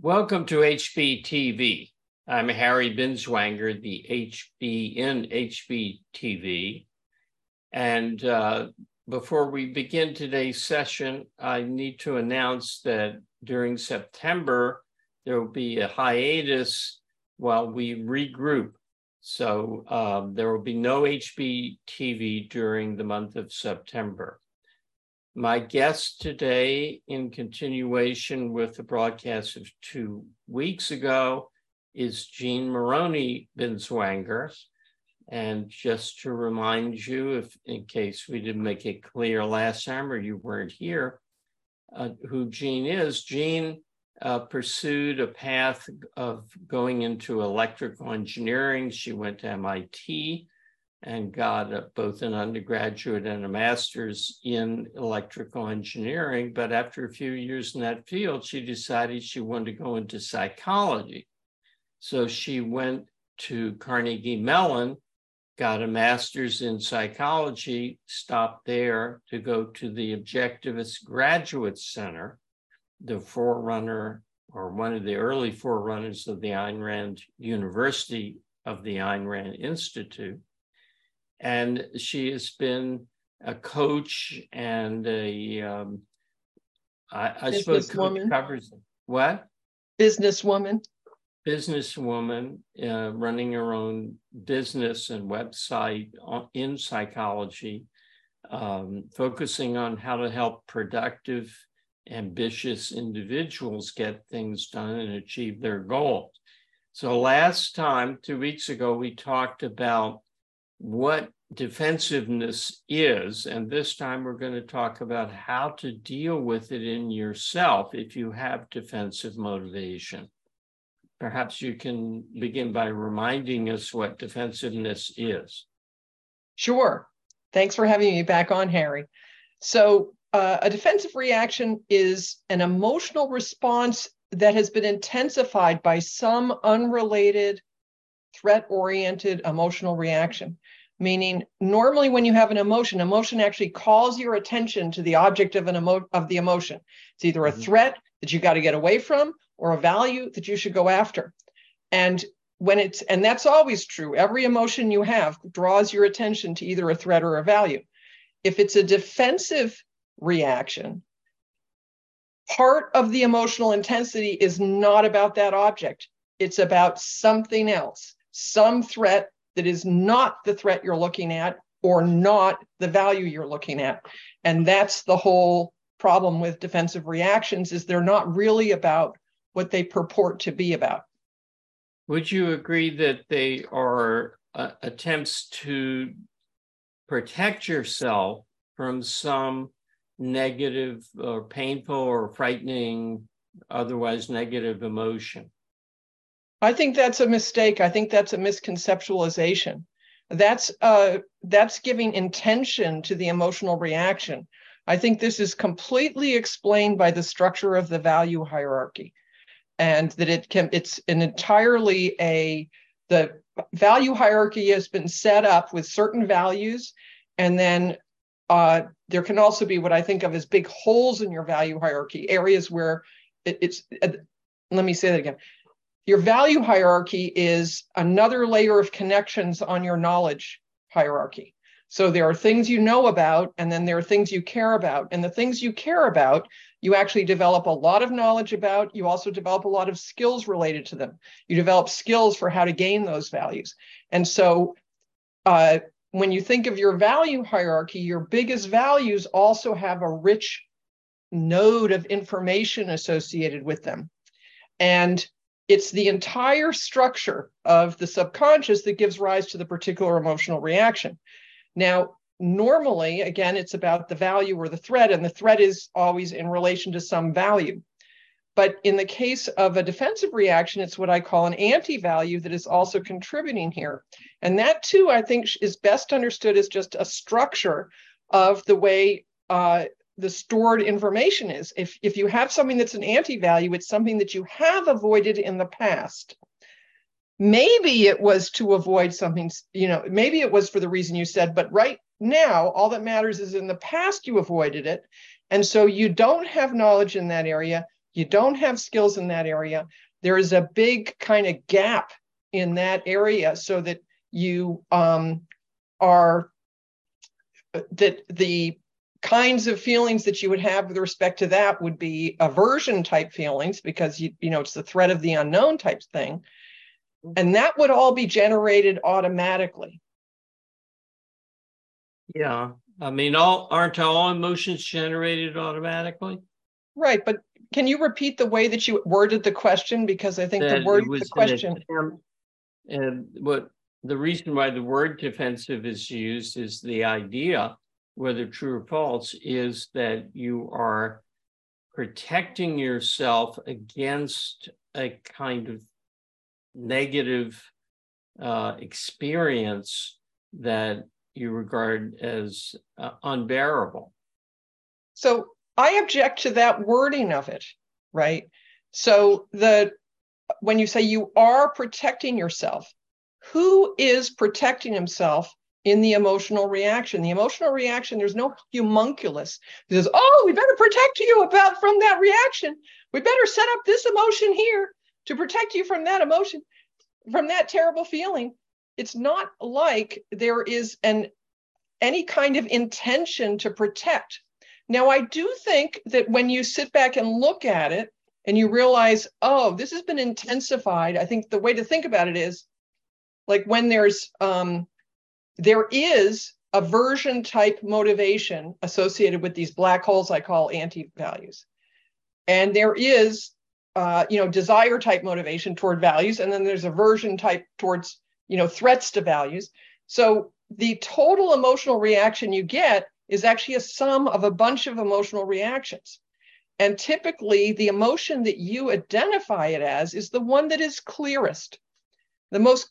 Welcome to HBTV. I'm Harry Binswanger, the HB in HBTV. And uh, before we begin today's session, I need to announce that during September, there will be a hiatus while we regroup. So um, there will be no HBTV during the month of September. My guest today, in continuation with the broadcast of two weeks ago, is Jean Moroney Binswanger. And just to remind you, if in case we didn't make it clear last time or you weren't here, uh, who Jean is, Jean uh, pursued a path of going into electrical engineering. She went to MIT and got a, both an undergraduate and a master's in electrical engineering. But after a few years in that field, she decided she wanted to go into psychology. So she went to Carnegie Mellon, got a master's in psychology, stopped there to go to the Objectivist Graduate Center, the forerunner or one of the early forerunners of the Ayn Rand University of the Ayn Rand Institute and she has been a coach and a um, I, I suppose covers what? Businesswoman. Businesswoman uh, running her own business and website in psychology um, focusing on how to help productive ambitious individuals get things done and achieve their goals so last time two weeks ago we talked about what defensiveness is. And this time we're going to talk about how to deal with it in yourself if you have defensive motivation. Perhaps you can begin by reminding us what defensiveness is. Sure. Thanks for having me back on, Harry. So, uh, a defensive reaction is an emotional response that has been intensified by some unrelated threat oriented emotional reaction. Meaning normally when you have an emotion emotion actually calls your attention to the object of an emo- of the emotion. It's either a mm-hmm. threat that you got to get away from or a value that you should go after. And when it's and that's always true. Every emotion you have draws your attention to either a threat or a value. If it's a defensive reaction part of the emotional intensity is not about that object. It's about something else some threat that is not the threat you're looking at or not the value you're looking at. And that's the whole problem with defensive reactions is they're not really about what they purport to be about. Would you agree that they are uh, attempts to protect yourself from some negative or painful or frightening, otherwise negative emotion? I think that's a mistake. I think that's a misconceptualization. That's uh, that's giving intention to the emotional reaction. I think this is completely explained by the structure of the value hierarchy, and that it can it's an entirely a the value hierarchy has been set up with certain values, and then uh, there can also be what I think of as big holes in your value hierarchy, areas where it, it's. Uh, let me say that again your value hierarchy is another layer of connections on your knowledge hierarchy. So there are things you know about, and then there are things you care about. And the things you care about, you actually develop a lot of knowledge about. You also develop a lot of skills related to them. You develop skills for how to gain those values. And so uh, when you think of your value hierarchy, your biggest values also have a rich node of information associated with them. And it's the entire structure of the subconscious that gives rise to the particular emotional reaction. Now, normally, again, it's about the value or the threat, and the threat is always in relation to some value. But in the case of a defensive reaction, it's what I call an anti value that is also contributing here. And that, too, I think is best understood as just a structure of the way uh, the stored information is. If, if you have something that's an anti-value, it's something that you have avoided in the past. Maybe it was to avoid something, you know, maybe it was for the reason you said, but right now, all that matters is in the past you avoided it. And so you don't have knowledge in that area. you don't have skills in that area, there is a big kind of gap in that area so that you um, are that the kinds of feelings that you would have with respect to that would be aversion type feelings because you you know it's the threat of the unknown type thing. Mm-hmm. And that would all be generated automatically. Yeah. I mean all aren't all emotions generated automatically? Right but can you repeat the way that you worded the question? Because i think that the word the question and what the reason why the word defensive is used is the idea whether true or false, is that you are protecting yourself against a kind of negative uh, experience that you regard as uh, unbearable. So I object to that wording of it, right? So the when you say you are protecting yourself, who is protecting himself in the emotional reaction. The emotional reaction, there's no homunculus that says, oh, we better protect you about from that reaction. We better set up this emotion here to protect you from that emotion, from that terrible feeling. It's not like there is an any kind of intention to protect. Now, I do think that when you sit back and look at it and you realize, oh, this has been intensified, I think the way to think about it is like when there's um, there is aversion type motivation associated with these black holes I call anti-values. And there is, uh, you know, desire type motivation toward values, and then there's aversion type towards, you know, threats to values. So the total emotional reaction you get is actually a sum of a bunch of emotional reactions. And typically, the emotion that you identify it as is the one that is clearest. The most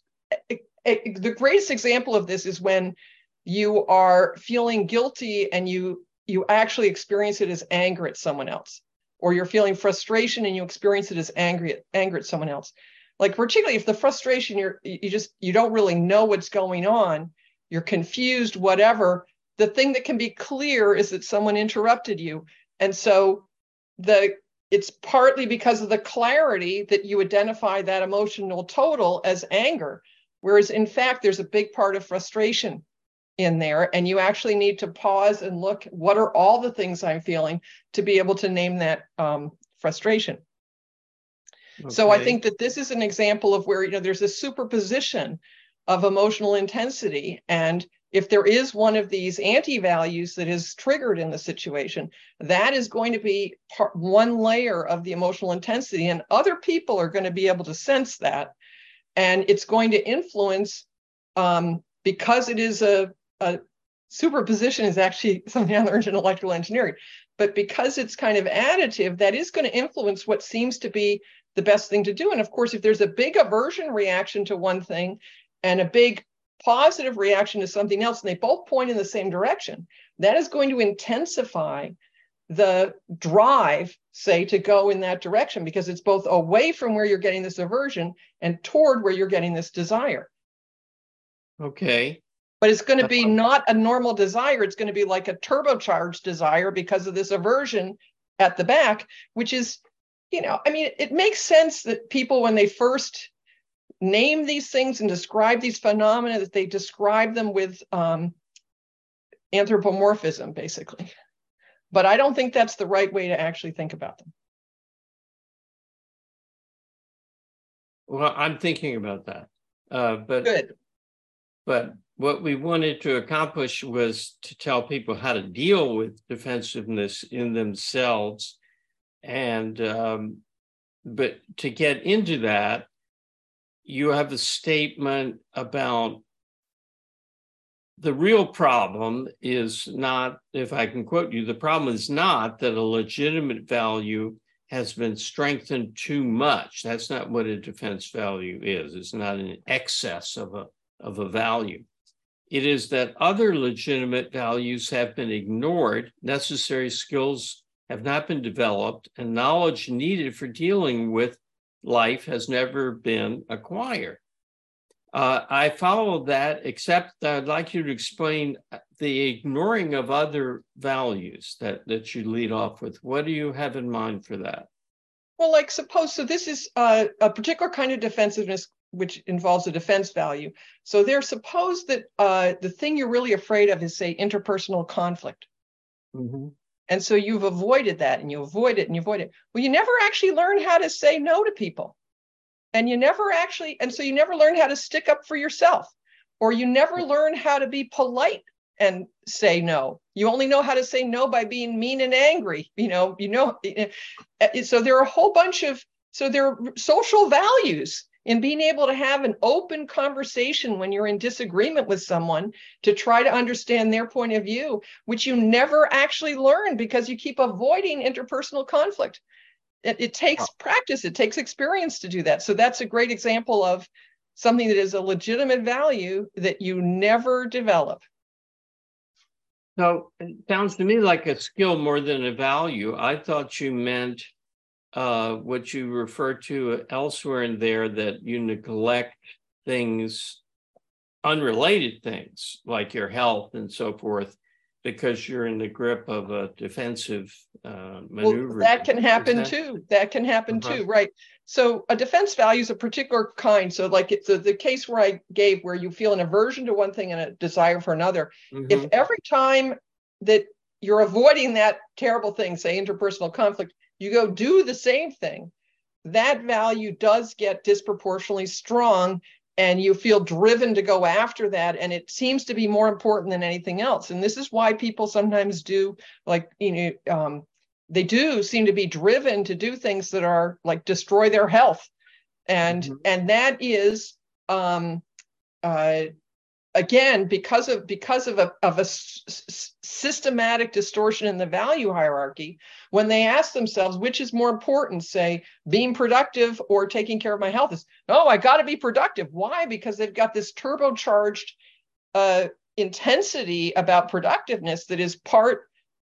the greatest example of this is when you are feeling guilty and you you actually experience it as anger at someone else or you're feeling frustration and you experience it as angry at, anger at someone else. Like particularly if the frustration you're you just you don't really know what's going on you're confused whatever the thing that can be clear is that someone interrupted you. And so the it's partly because of the clarity that you identify that emotional total as anger Whereas in fact, there's a big part of frustration in there, and you actually need to pause and look what are all the things I'm feeling to be able to name that um, frustration. Okay. So I think that this is an example of where you know there's a superposition of emotional intensity, and if there is one of these anti-values that is triggered in the situation, that is going to be part, one layer of the emotional intensity, and other people are going to be able to sense that and it's going to influence um, because it is a, a, superposition is actually something I learned in electrical engineering, but because it's kind of additive, that is going to influence what seems to be the best thing to do. And of course, if there's a big aversion reaction to one thing and a big positive reaction to something else, and they both point in the same direction, that is going to intensify the drive, say, to go in that direction because it's both away from where you're getting this aversion and toward where you're getting this desire. Okay. But it's going to be not a normal desire. It's going to be like a turbocharged desire because of this aversion at the back, which is, you know, I mean, it makes sense that people, when they first name these things and describe these phenomena, that they describe them with um, anthropomorphism, basically. But I don't think that's the right way to actually think about them. Well, I'm thinking about that. Uh, but good. But what we wanted to accomplish was to tell people how to deal with defensiveness in themselves, and um, but to get into that, you have a statement about the real problem is not, if I can quote you, the problem is not that a legitimate value has been strengthened too much. That's not what a defense value is. It's not an excess of a, of a value. It is that other legitimate values have been ignored, necessary skills have not been developed, and knowledge needed for dealing with life has never been acquired. Uh, I follow that, except I'd like you to explain the ignoring of other values that, that you lead off with. What do you have in mind for that? Well, like suppose so. This is uh, a particular kind of defensiveness which involves a defense value. So there, suppose that uh, the thing you're really afraid of is, say, interpersonal conflict. Mm-hmm. And so you've avoided that and you avoid it and you avoid it. Well, you never actually learn how to say no to people. And you never actually, and so you never learn how to stick up for yourself, or you never learn how to be polite and say no. You only know how to say no by being mean and angry. You know, you know, eh, eh, so there are a whole bunch of, so there are social values in being able to have an open conversation when you're in disagreement with someone to try to understand their point of view, which you never actually learn because you keep avoiding interpersonal conflict. It, it takes oh. practice, it takes experience to do that. So that's a great example of something that is a legitimate value that you never develop. So it sounds to me like a skill more than a value. I thought you meant uh, what you refer to elsewhere in there that you neglect things, unrelated things like your health and so forth, because you're in the grip of a defensive uh, maneuver. Well, that can happen that... too. That can happen uh-huh. too, right? So a defense value is a particular kind. So like it's the, the case where I gave where you feel an aversion to one thing and a desire for another. Mm-hmm. If every time that you're avoiding that terrible thing, say interpersonal conflict, you go do the same thing, that value does get disproportionately strong and you feel driven to go after that and it seems to be more important than anything else and this is why people sometimes do like you know um, they do seem to be driven to do things that are like destroy their health and mm-hmm. and that is um, uh, again because of because of a of a s- systematic distortion in the value hierarchy when they ask themselves which is more important say being productive or taking care of my health is oh i got to be productive. Why? Because they've got this turbocharged uh, intensity about productiveness that is part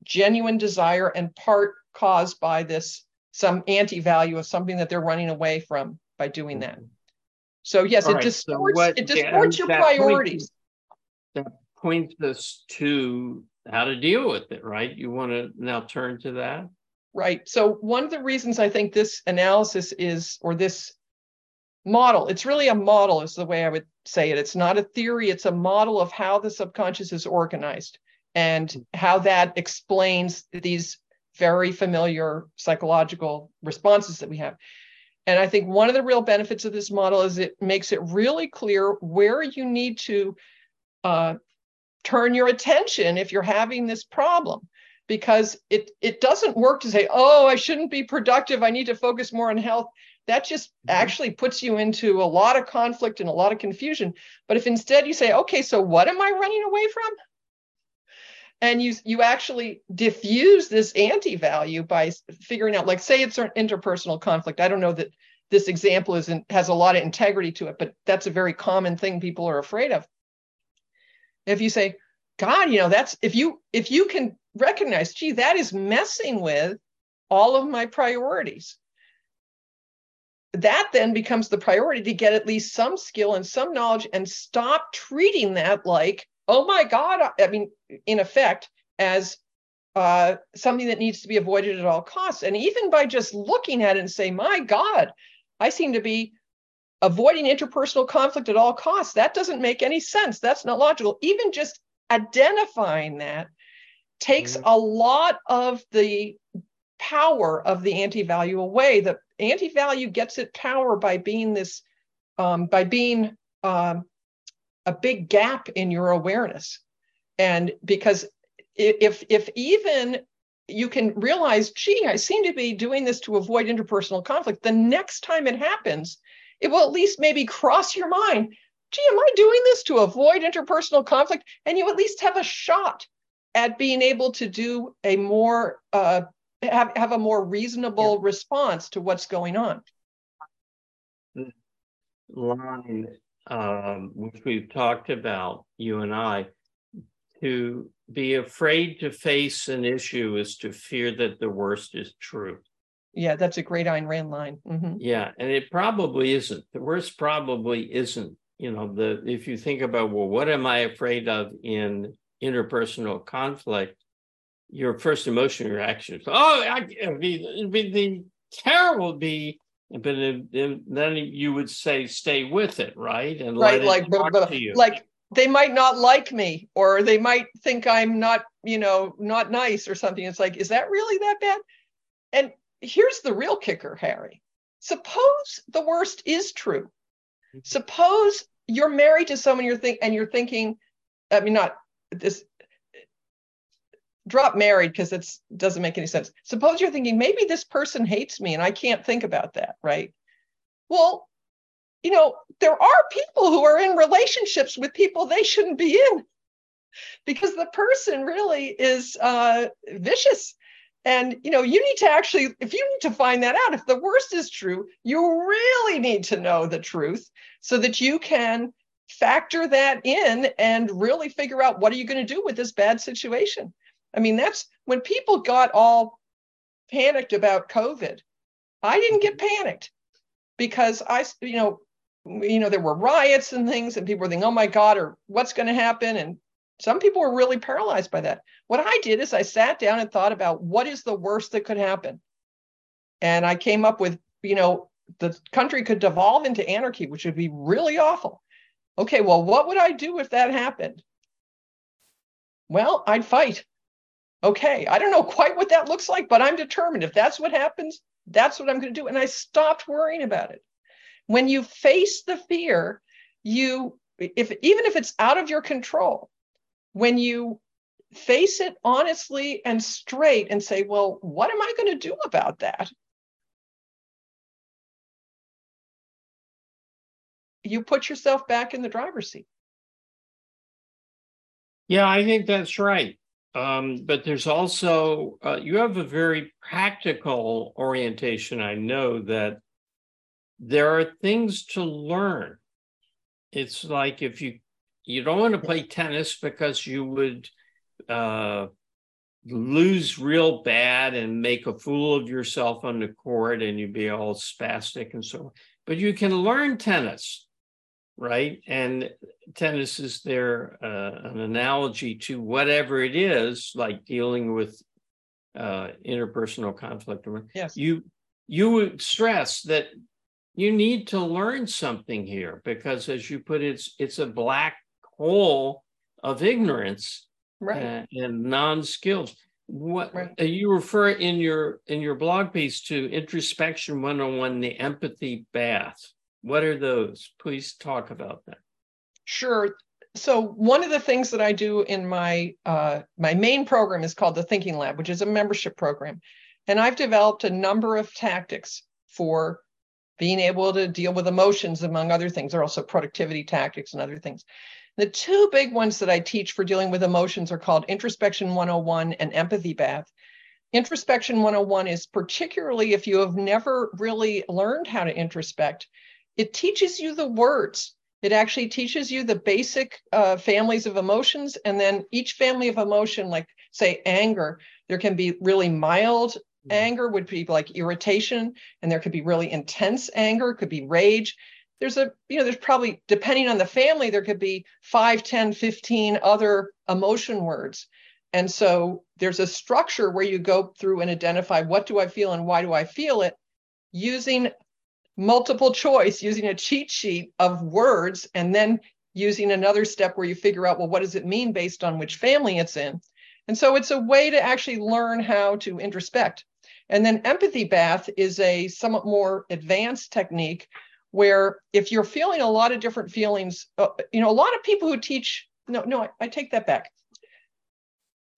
genuine desire and part caused by this some anti-value of something that they're running away from by doing that. So yes, All it right, distorts so what, it distorts your priorities that points us to how to deal with it, right? You want to now turn to that? Right. So, one of the reasons I think this analysis is, or this model, it's really a model, is the way I would say it. It's not a theory, it's a model of how the subconscious is organized and how that explains these very familiar psychological responses that we have. And I think one of the real benefits of this model is it makes it really clear where you need to uh, turn your attention if you're having this problem because it it doesn't work to say oh i shouldn't be productive. I need to focus more on health. That just mm-hmm. actually puts you into a lot of conflict and a lot of confusion. But if instead you say okay so what am i running away from? And you you actually diffuse this anti-value by figuring out like say it's an interpersonal conflict. I don't know that this example isn't has a lot of integrity to it but that's a very common thing people are afraid of if you say, God, you know, that's if you if you can recognize, gee, that is messing with all of my priorities. That then becomes the priority to get at least some skill and some knowledge and stop treating that like, oh my God, I mean, in effect, as uh, something that needs to be avoided at all costs. And even by just looking at it and say, my God, I seem to be avoiding interpersonal conflict at all costs. That doesn't make any sense. That's not logical. Even just identifying that takes mm-hmm. a lot of the power of the anti-value away. The anti-value gets its power by being this, um, by being um, a big gap in your awareness. And because if if even you can realize, gee, I seem to be doing this to avoid interpersonal conflict. The next time it happens, it will at least maybe cross your mind gee, am I doing this to avoid interpersonal conflict? And you at least have a shot at being able to do a more, uh, have, have a more reasonable yeah. response to what's going on. Line, um, which we've talked about, you and I, to be afraid to face an issue is to fear that the worst is true. Yeah, that's a great Ayn Rand line. Mm-hmm. Yeah, and it probably isn't. The worst probably isn't. You know, the if you think about well, what am I afraid of in interpersonal conflict? Your first emotion reaction is, oh, I, it'd be, it'd be the terrible be but then you would say stay with it right and right like but, but, like they might not like me or they might think i'm not you know not nice or something it's like is that really that bad and here's the real kicker harry suppose the worst is true mm-hmm. suppose you're married to someone you're think and you're thinking i mean not this drop married because it doesn't make any sense. Suppose you're thinking maybe this person hates me and I can't think about that, right? Well, you know, there are people who are in relationships with people they shouldn't be in because the person really is uh, vicious. And you know, you need to actually, if you need to find that out, if the worst is true, you really need to know the truth so that you can factor that in and really figure out what are you going to do with this bad situation I mean, that's when people got all panicked about COVID. I didn't get panicked because I, you know, you know, there were riots and things, and people were thinking, "Oh my God," or "What's going to happen?" And some people were really paralyzed by that. What I did is I sat down and thought about what is the worst that could happen, and I came up with, you know, the country could devolve into anarchy, which would be really awful. Okay, well, what would I do if that happened? Well, I'd fight okay, I don't know quite what that looks like, but I'm determined. If that's what happens, that's what I'm going to do. And I stopped worrying about it. When you face the fear, you, if even if it's out of your control, when you face it honestly and straight and say, well, what am I going to do about that? You put yourself back in the driver's seat. Yeah, I think that's right. Um, but there's also, uh, you have a very practical orientation. I know that there are things to learn. It's like if you, you don't want to play tennis because you would uh, lose real bad and make a fool of yourself on the court and you'd be all spastic and so on. But you can learn tennis right? And tennis is there uh, an analogy to whatever it is, like dealing with uh, interpersonal conflict. Yes. You you would stress that you need to learn something here because, as you put it, it's, it's a black hole of ignorance right. uh, and non-skills. What right. uh, you refer in your in your blog piece to introspection 101, the empathy bath what are those? Please talk about that. Sure. So one of the things that I do in my uh, my main program is called the Thinking Lab, which is a membership program, and I've developed a number of tactics for being able to deal with emotions, among other things. There are also productivity tactics and other things. The two big ones that I teach for dealing with emotions are called Introspection 101 and Empathy Bath. Introspection 101 is particularly if you have never really learned how to introspect, it teaches you the words. It actually teaches you the basic uh, families of emotions. And then each family of emotion, like say anger, there can be really mild mm-hmm. anger, would be like irritation, and there could be really intense anger, could be rage. There's a, you know, there's probably, depending on the family, there could be 5, 10, 15 other emotion words. And so there's a structure where you go through and identify what do I feel and why do I feel it using multiple choice using a cheat sheet of words and then using another step where you figure out well what does it mean based on which family it's in and so it's a way to actually learn how to introspect and then empathy bath is a somewhat more advanced technique where if you're feeling a lot of different feelings uh, you know a lot of people who teach no no I, I take that back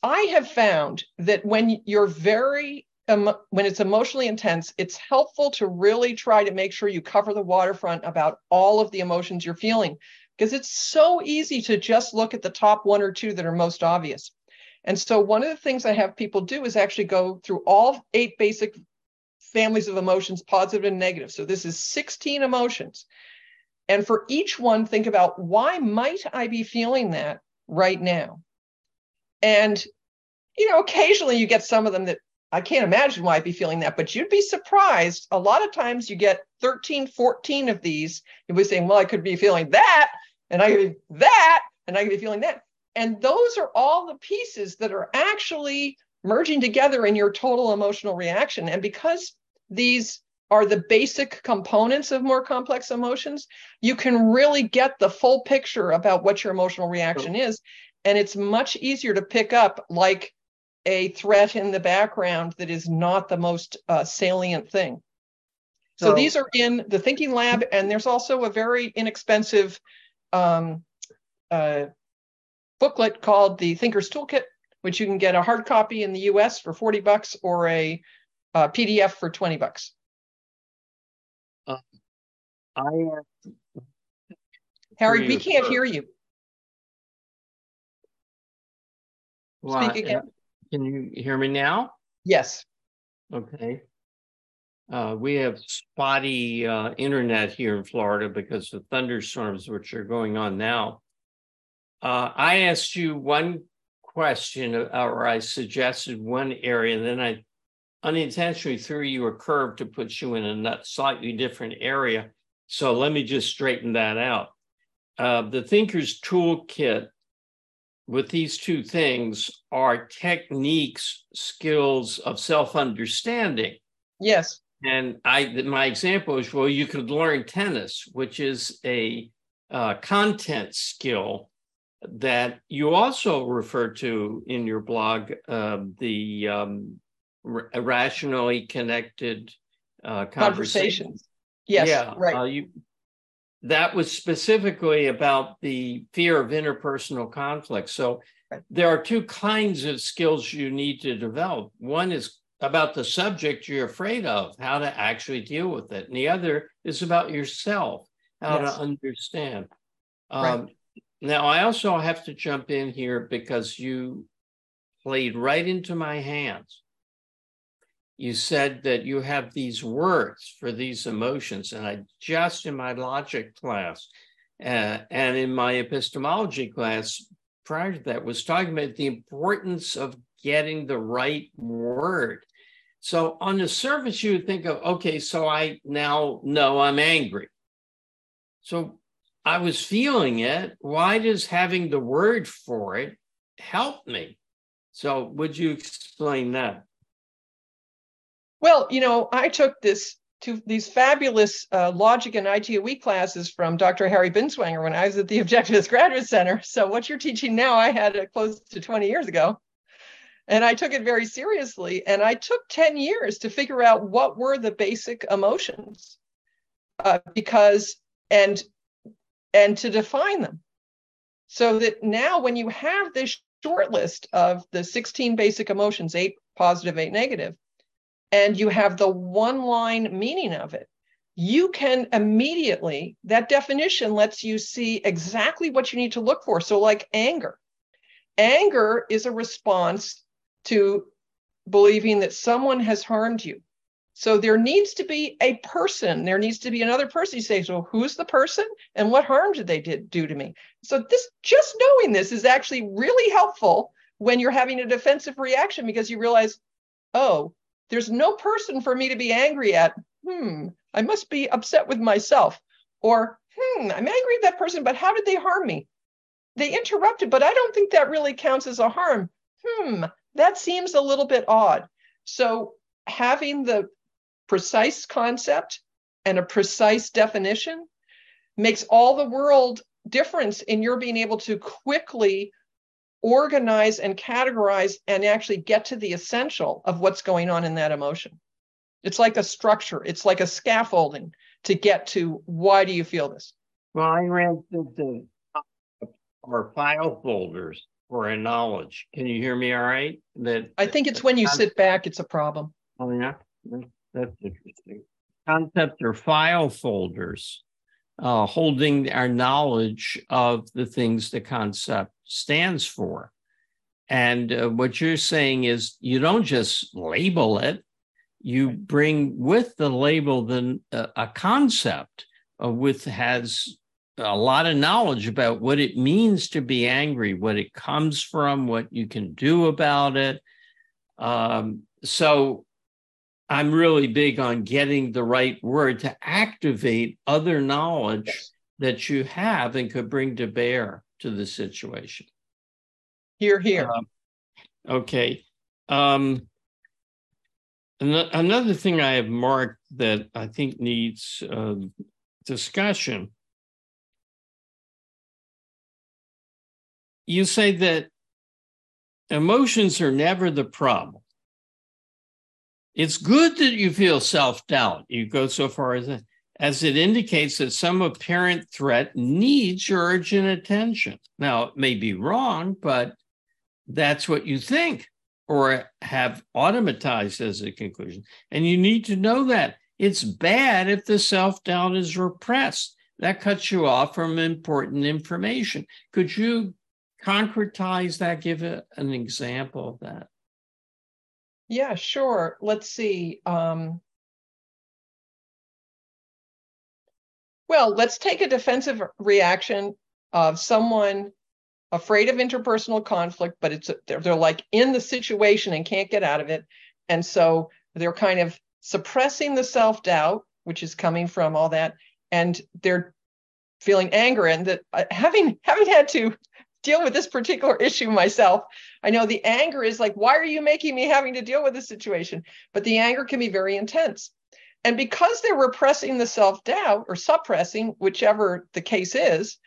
i have found that when you're very when it's emotionally intense, it's helpful to really try to make sure you cover the waterfront about all of the emotions you're feeling because it's so easy to just look at the top one or two that are most obvious. And so one of the things I have people do is actually go through all eight basic families of emotions, positive and negative. So this is 16 emotions. And for each one, think about why might I be feeling that right now? And you know, occasionally you get some of them that I can't imagine why I'd be feeling that, but you'd be surprised. A lot of times you get 13, 14 of these. You'll be saying, well, I could be feeling that, and I could be that, and I could be feeling that. And those are all the pieces that are actually merging together in your total emotional reaction. And because these are the basic components of more complex emotions, you can really get the full picture about what your emotional reaction is. And it's much easier to pick up like a threat in the background that is not the most uh, salient thing. So, so, these are in the Thinking Lab, and there's also a very inexpensive um, uh, booklet called the Thinker's Toolkit, which you can get a hard copy in the US for 40 bucks or a, a uh, PDF for 20 bucks. I uh, Harry, we can't hear you. Well, Speak again. Can you hear me now? Yes. Okay. Uh, we have spotty uh, internet here in Florida because of thunderstorms, which are going on now. Uh, I asked you one question, or I suggested one area, and then I unintentionally threw you a curve to put you in a slightly different area. So let me just straighten that out. Uh, the Thinker's Toolkit with these two things are techniques, skills of self understanding. Yes. And I, my example is well, you could learn tennis, which is a uh, content skill that you also refer to in your blog, uh, the um, rationally connected uh, conversations. conversations. Yes, yeah, right. Uh, you, that was specifically about the fear of interpersonal conflict. So right. there are two kinds of skills you need to develop. One is about the subject you're afraid of, how to actually deal with it. And the other is about yourself, how yes. to understand. Um, right. Now, I also have to jump in here because you played right into my hands you said that you have these words for these emotions. And I just in my logic class uh, and in my epistemology class prior to that was talking about the importance of getting the right word. So on the surface, you would think of, okay, so I now know I'm angry. So I was feeling it. Why does having the word for it help me? So would you explain that? Well, you know, I took this to these fabulous uh, logic and ITOE classes from Dr. Harry Binswanger when I was at the Objectivist Graduate Center. So what you're teaching now, I had it close to 20 years ago. And I took it very seriously. And I took 10 years to figure out what were the basic emotions uh, because, and, and to define them. So that now when you have this short list of the 16 basic emotions, eight positive, eight negative, and you have the one line meaning of it, you can immediately, that definition lets you see exactly what you need to look for. So, like anger, anger is a response to believing that someone has harmed you. So there needs to be a person. There needs to be another person. You say, so who's the person and what harm did they did, do to me? So this just knowing this is actually really helpful when you're having a defensive reaction because you realize, oh, there's no person for me to be angry at. Hmm, I must be upset with myself. Or, hmm, I'm angry at that person, but how did they harm me? They interrupted, but I don't think that really counts as a harm. Hmm, that seems a little bit odd. So, having the precise concept and a precise definition makes all the world difference in your being able to quickly organize and categorize and actually get to the essential of what's going on in that emotion. It's like a structure, it's like a scaffolding to get to why do you feel this? Well, I ran through the our file folders for a knowledge. Can you hear me all right? That I think it's when you sit back, it's a problem. Oh, yeah. That's interesting. Concept or file folders uh, holding our knowledge of the things the concept stands for. And uh, what you're saying is you don't just label it, you bring with the label then uh, a concept uh, with has a lot of knowledge about what it means to be angry, what it comes from, what you can do about it. Um, so I'm really big on getting the right word to activate other knowledge yes. that you have and could bring to bear to the situation. Hear, hear. Uh, okay. Um, another thing I have marked that I think needs uh, discussion. You say that emotions are never the problem. It's good that you feel self doubt. You go so far as as it indicates that some apparent threat needs your urgent attention. Now, it may be wrong, but that's what you think or have automatized as a conclusion. And you need to know that it's bad if the self doubt is repressed. That cuts you off from important information. Could you concretize that? Give an example of that. Yeah, sure. Let's see. Um, well, let's take a defensive reaction of someone afraid of interpersonal conflict, but it's they're, they're like in the situation and can't get out of it, and so they're kind of suppressing the self doubt, which is coming from all that, and they're feeling anger. And that uh, having having had to deal with this particular issue myself, I know the anger is like, why are you making me having to deal with this situation? But the anger can be very intense. And because they're repressing the self doubt or suppressing, whichever the case is,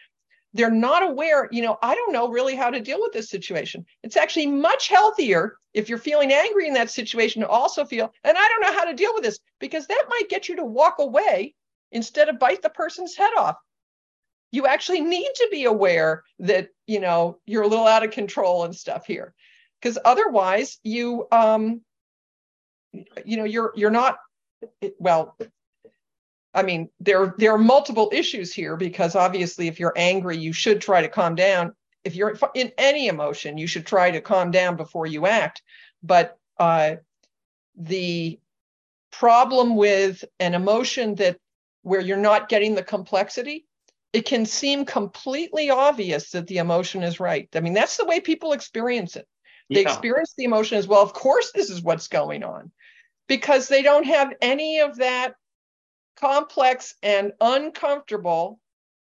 they're not aware, you know, I don't know really how to deal with this situation. It's actually much healthier if you're feeling angry in that situation to also feel, and I don't know how to deal with this, because that might get you to walk away instead of bite the person's head off. You actually need to be aware that, you know, you're a little out of control and stuff here. Because otherwise you um you know you're you're not well I mean, there there are multiple issues here because obviously, if you're angry, you should try to calm down. If you're in any emotion, you should try to calm down before you act. But uh, the problem with an emotion that where you're not getting the complexity, it can seem completely obvious that the emotion is right. I mean, that's the way people experience it. They yeah. experience the emotion as well. Of course, this is what's going on because they don't have any of that complex and uncomfortable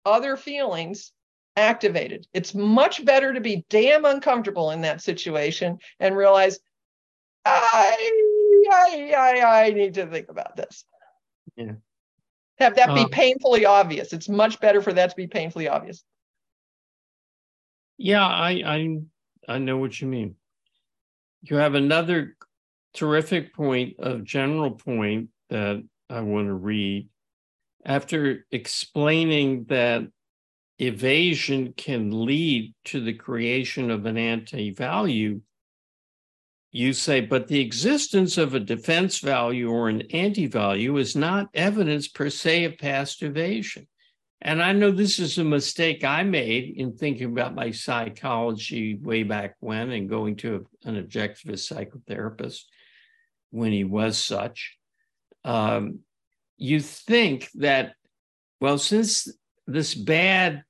other feelings activated. It's much better to be damn uncomfortable in that situation and realize I I I, I need to think about this. Yeah. Have that be um, painfully obvious. It's much better for that to be painfully obvious. Yeah, I I I know what you mean. You have another terrific point of general point that I want to read. After explaining that evasion can lead to the creation of an anti value, you say, but the existence of a defense value or an anti value is not evidence per se of past evasion. And I know this is a mistake I made in thinking about my psychology way back when and going to an objectivist psychotherapist when he was such um, you think that, well, since this bad,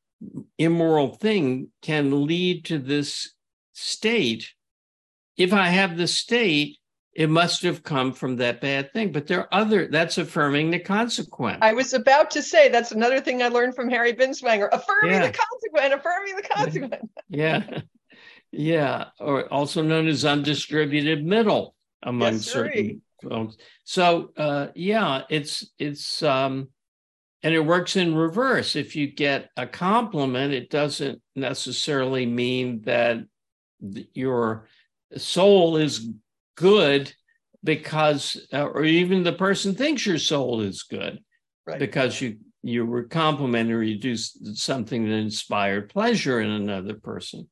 immoral thing can lead to this state, if I have the state, it must have come from that bad thing. But there are other, that's affirming the consequence. I was about to say that's another thing I learned from Harry Binswanger affirming yeah. the consequent, affirming the consequent. yeah. Yeah. Or also known as undistributed middle among yes, certain so uh, yeah, it's it's um, and it works in reverse. If you get a compliment, it doesn't necessarily mean that your soul is good because, uh, or even the person thinks your soul is good right. because you you were complimented or you do something that inspired pleasure in another person.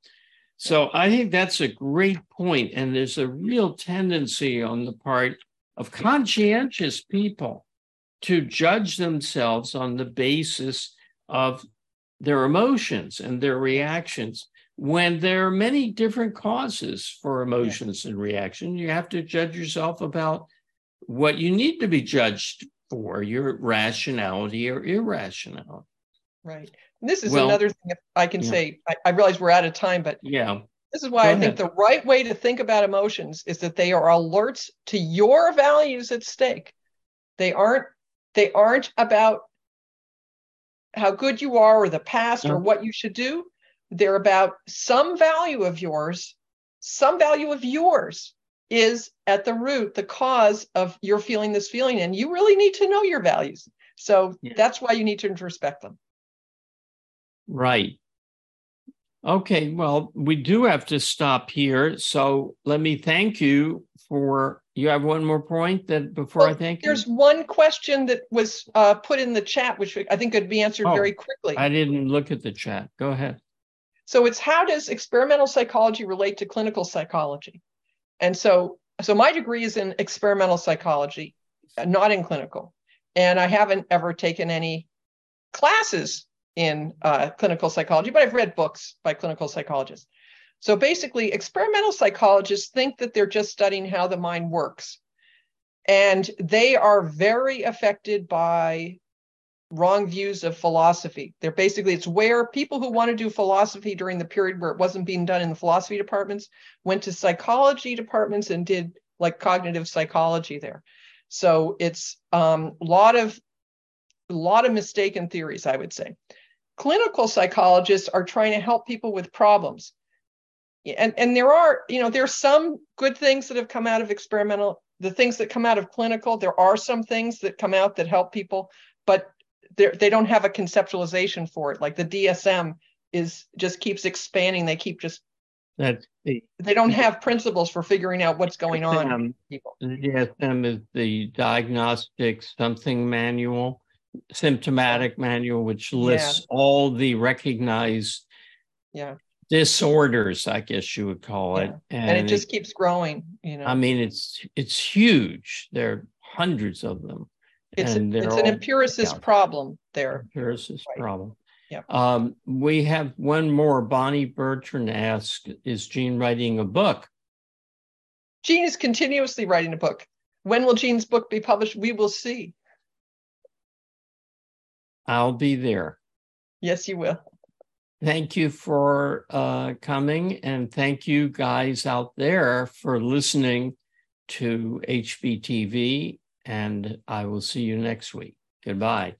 So I think that's a great point, and there's a real tendency on the part of conscientious people to judge themselves on the basis of their emotions and their reactions when there are many different causes for emotions and reaction you have to judge yourself about what you need to be judged for your rationality or irrationality right and this is well, another thing i can yeah. say I, I realize we're out of time but yeah this is why Go I ahead. think the right way to think about emotions is that they are alerts to your values at stake. They aren't they aren't about how good you are or the past or what you should do. They're about some value of yours, some value of yours is at the root the cause of your feeling this feeling and you really need to know your values so yeah. that's why you need to introspect them right okay well we do have to stop here so let me thank you for you have one more point that before well, I thank there's you? one question that was uh, put in the chat, which I think could be answered oh, very quickly. I didn't look at the chat. Go ahead. So it's how does experimental psychology relate to clinical psychology? And so, so my degree is in experimental psychology, not in clinical. And I haven't ever taken any classes in uh, clinical psychology, but I've read books by clinical psychologists. So basically, experimental psychologists think that they're just studying how the mind works. And they are very affected by wrong views of philosophy. They're basically, it's where people who want to do philosophy during the period where it wasn't being done in the philosophy departments went to psychology departments and did like cognitive psychology there. So it's a um, lot of a lot of mistaken theories, I would say. Clinical psychologists are trying to help people with problems. And, and there are, you know, there are some good things that have come out of experimental, the things that come out of clinical, there are some things that come out that help people, but they don't have a conceptualization for it. Like the DSM is just keeps expanding. They keep just that the, they don't have principles for figuring out what's going on. Um, people. The DSM is the diagnostic something manual, symptomatic manual, which lists yeah. all the recognized yeah disorders, I guess you would call it. Yeah. And, and, it just keeps growing, you know. I mean, it's it's huge. There are hundreds of them. It's, a, it's an empiricist problem there. Empiricist right. problem. Yeah. Um, we have one more. Bonnie Bertrand asked, "Is Jean writing a book?" Jean is continuously writing a book. When will Jean's book be published? We will see. I'll be there. Yes, you will. Thank you for uh, coming, and thank you guys out there for listening to HBTV and I will see you next week. Goodbye.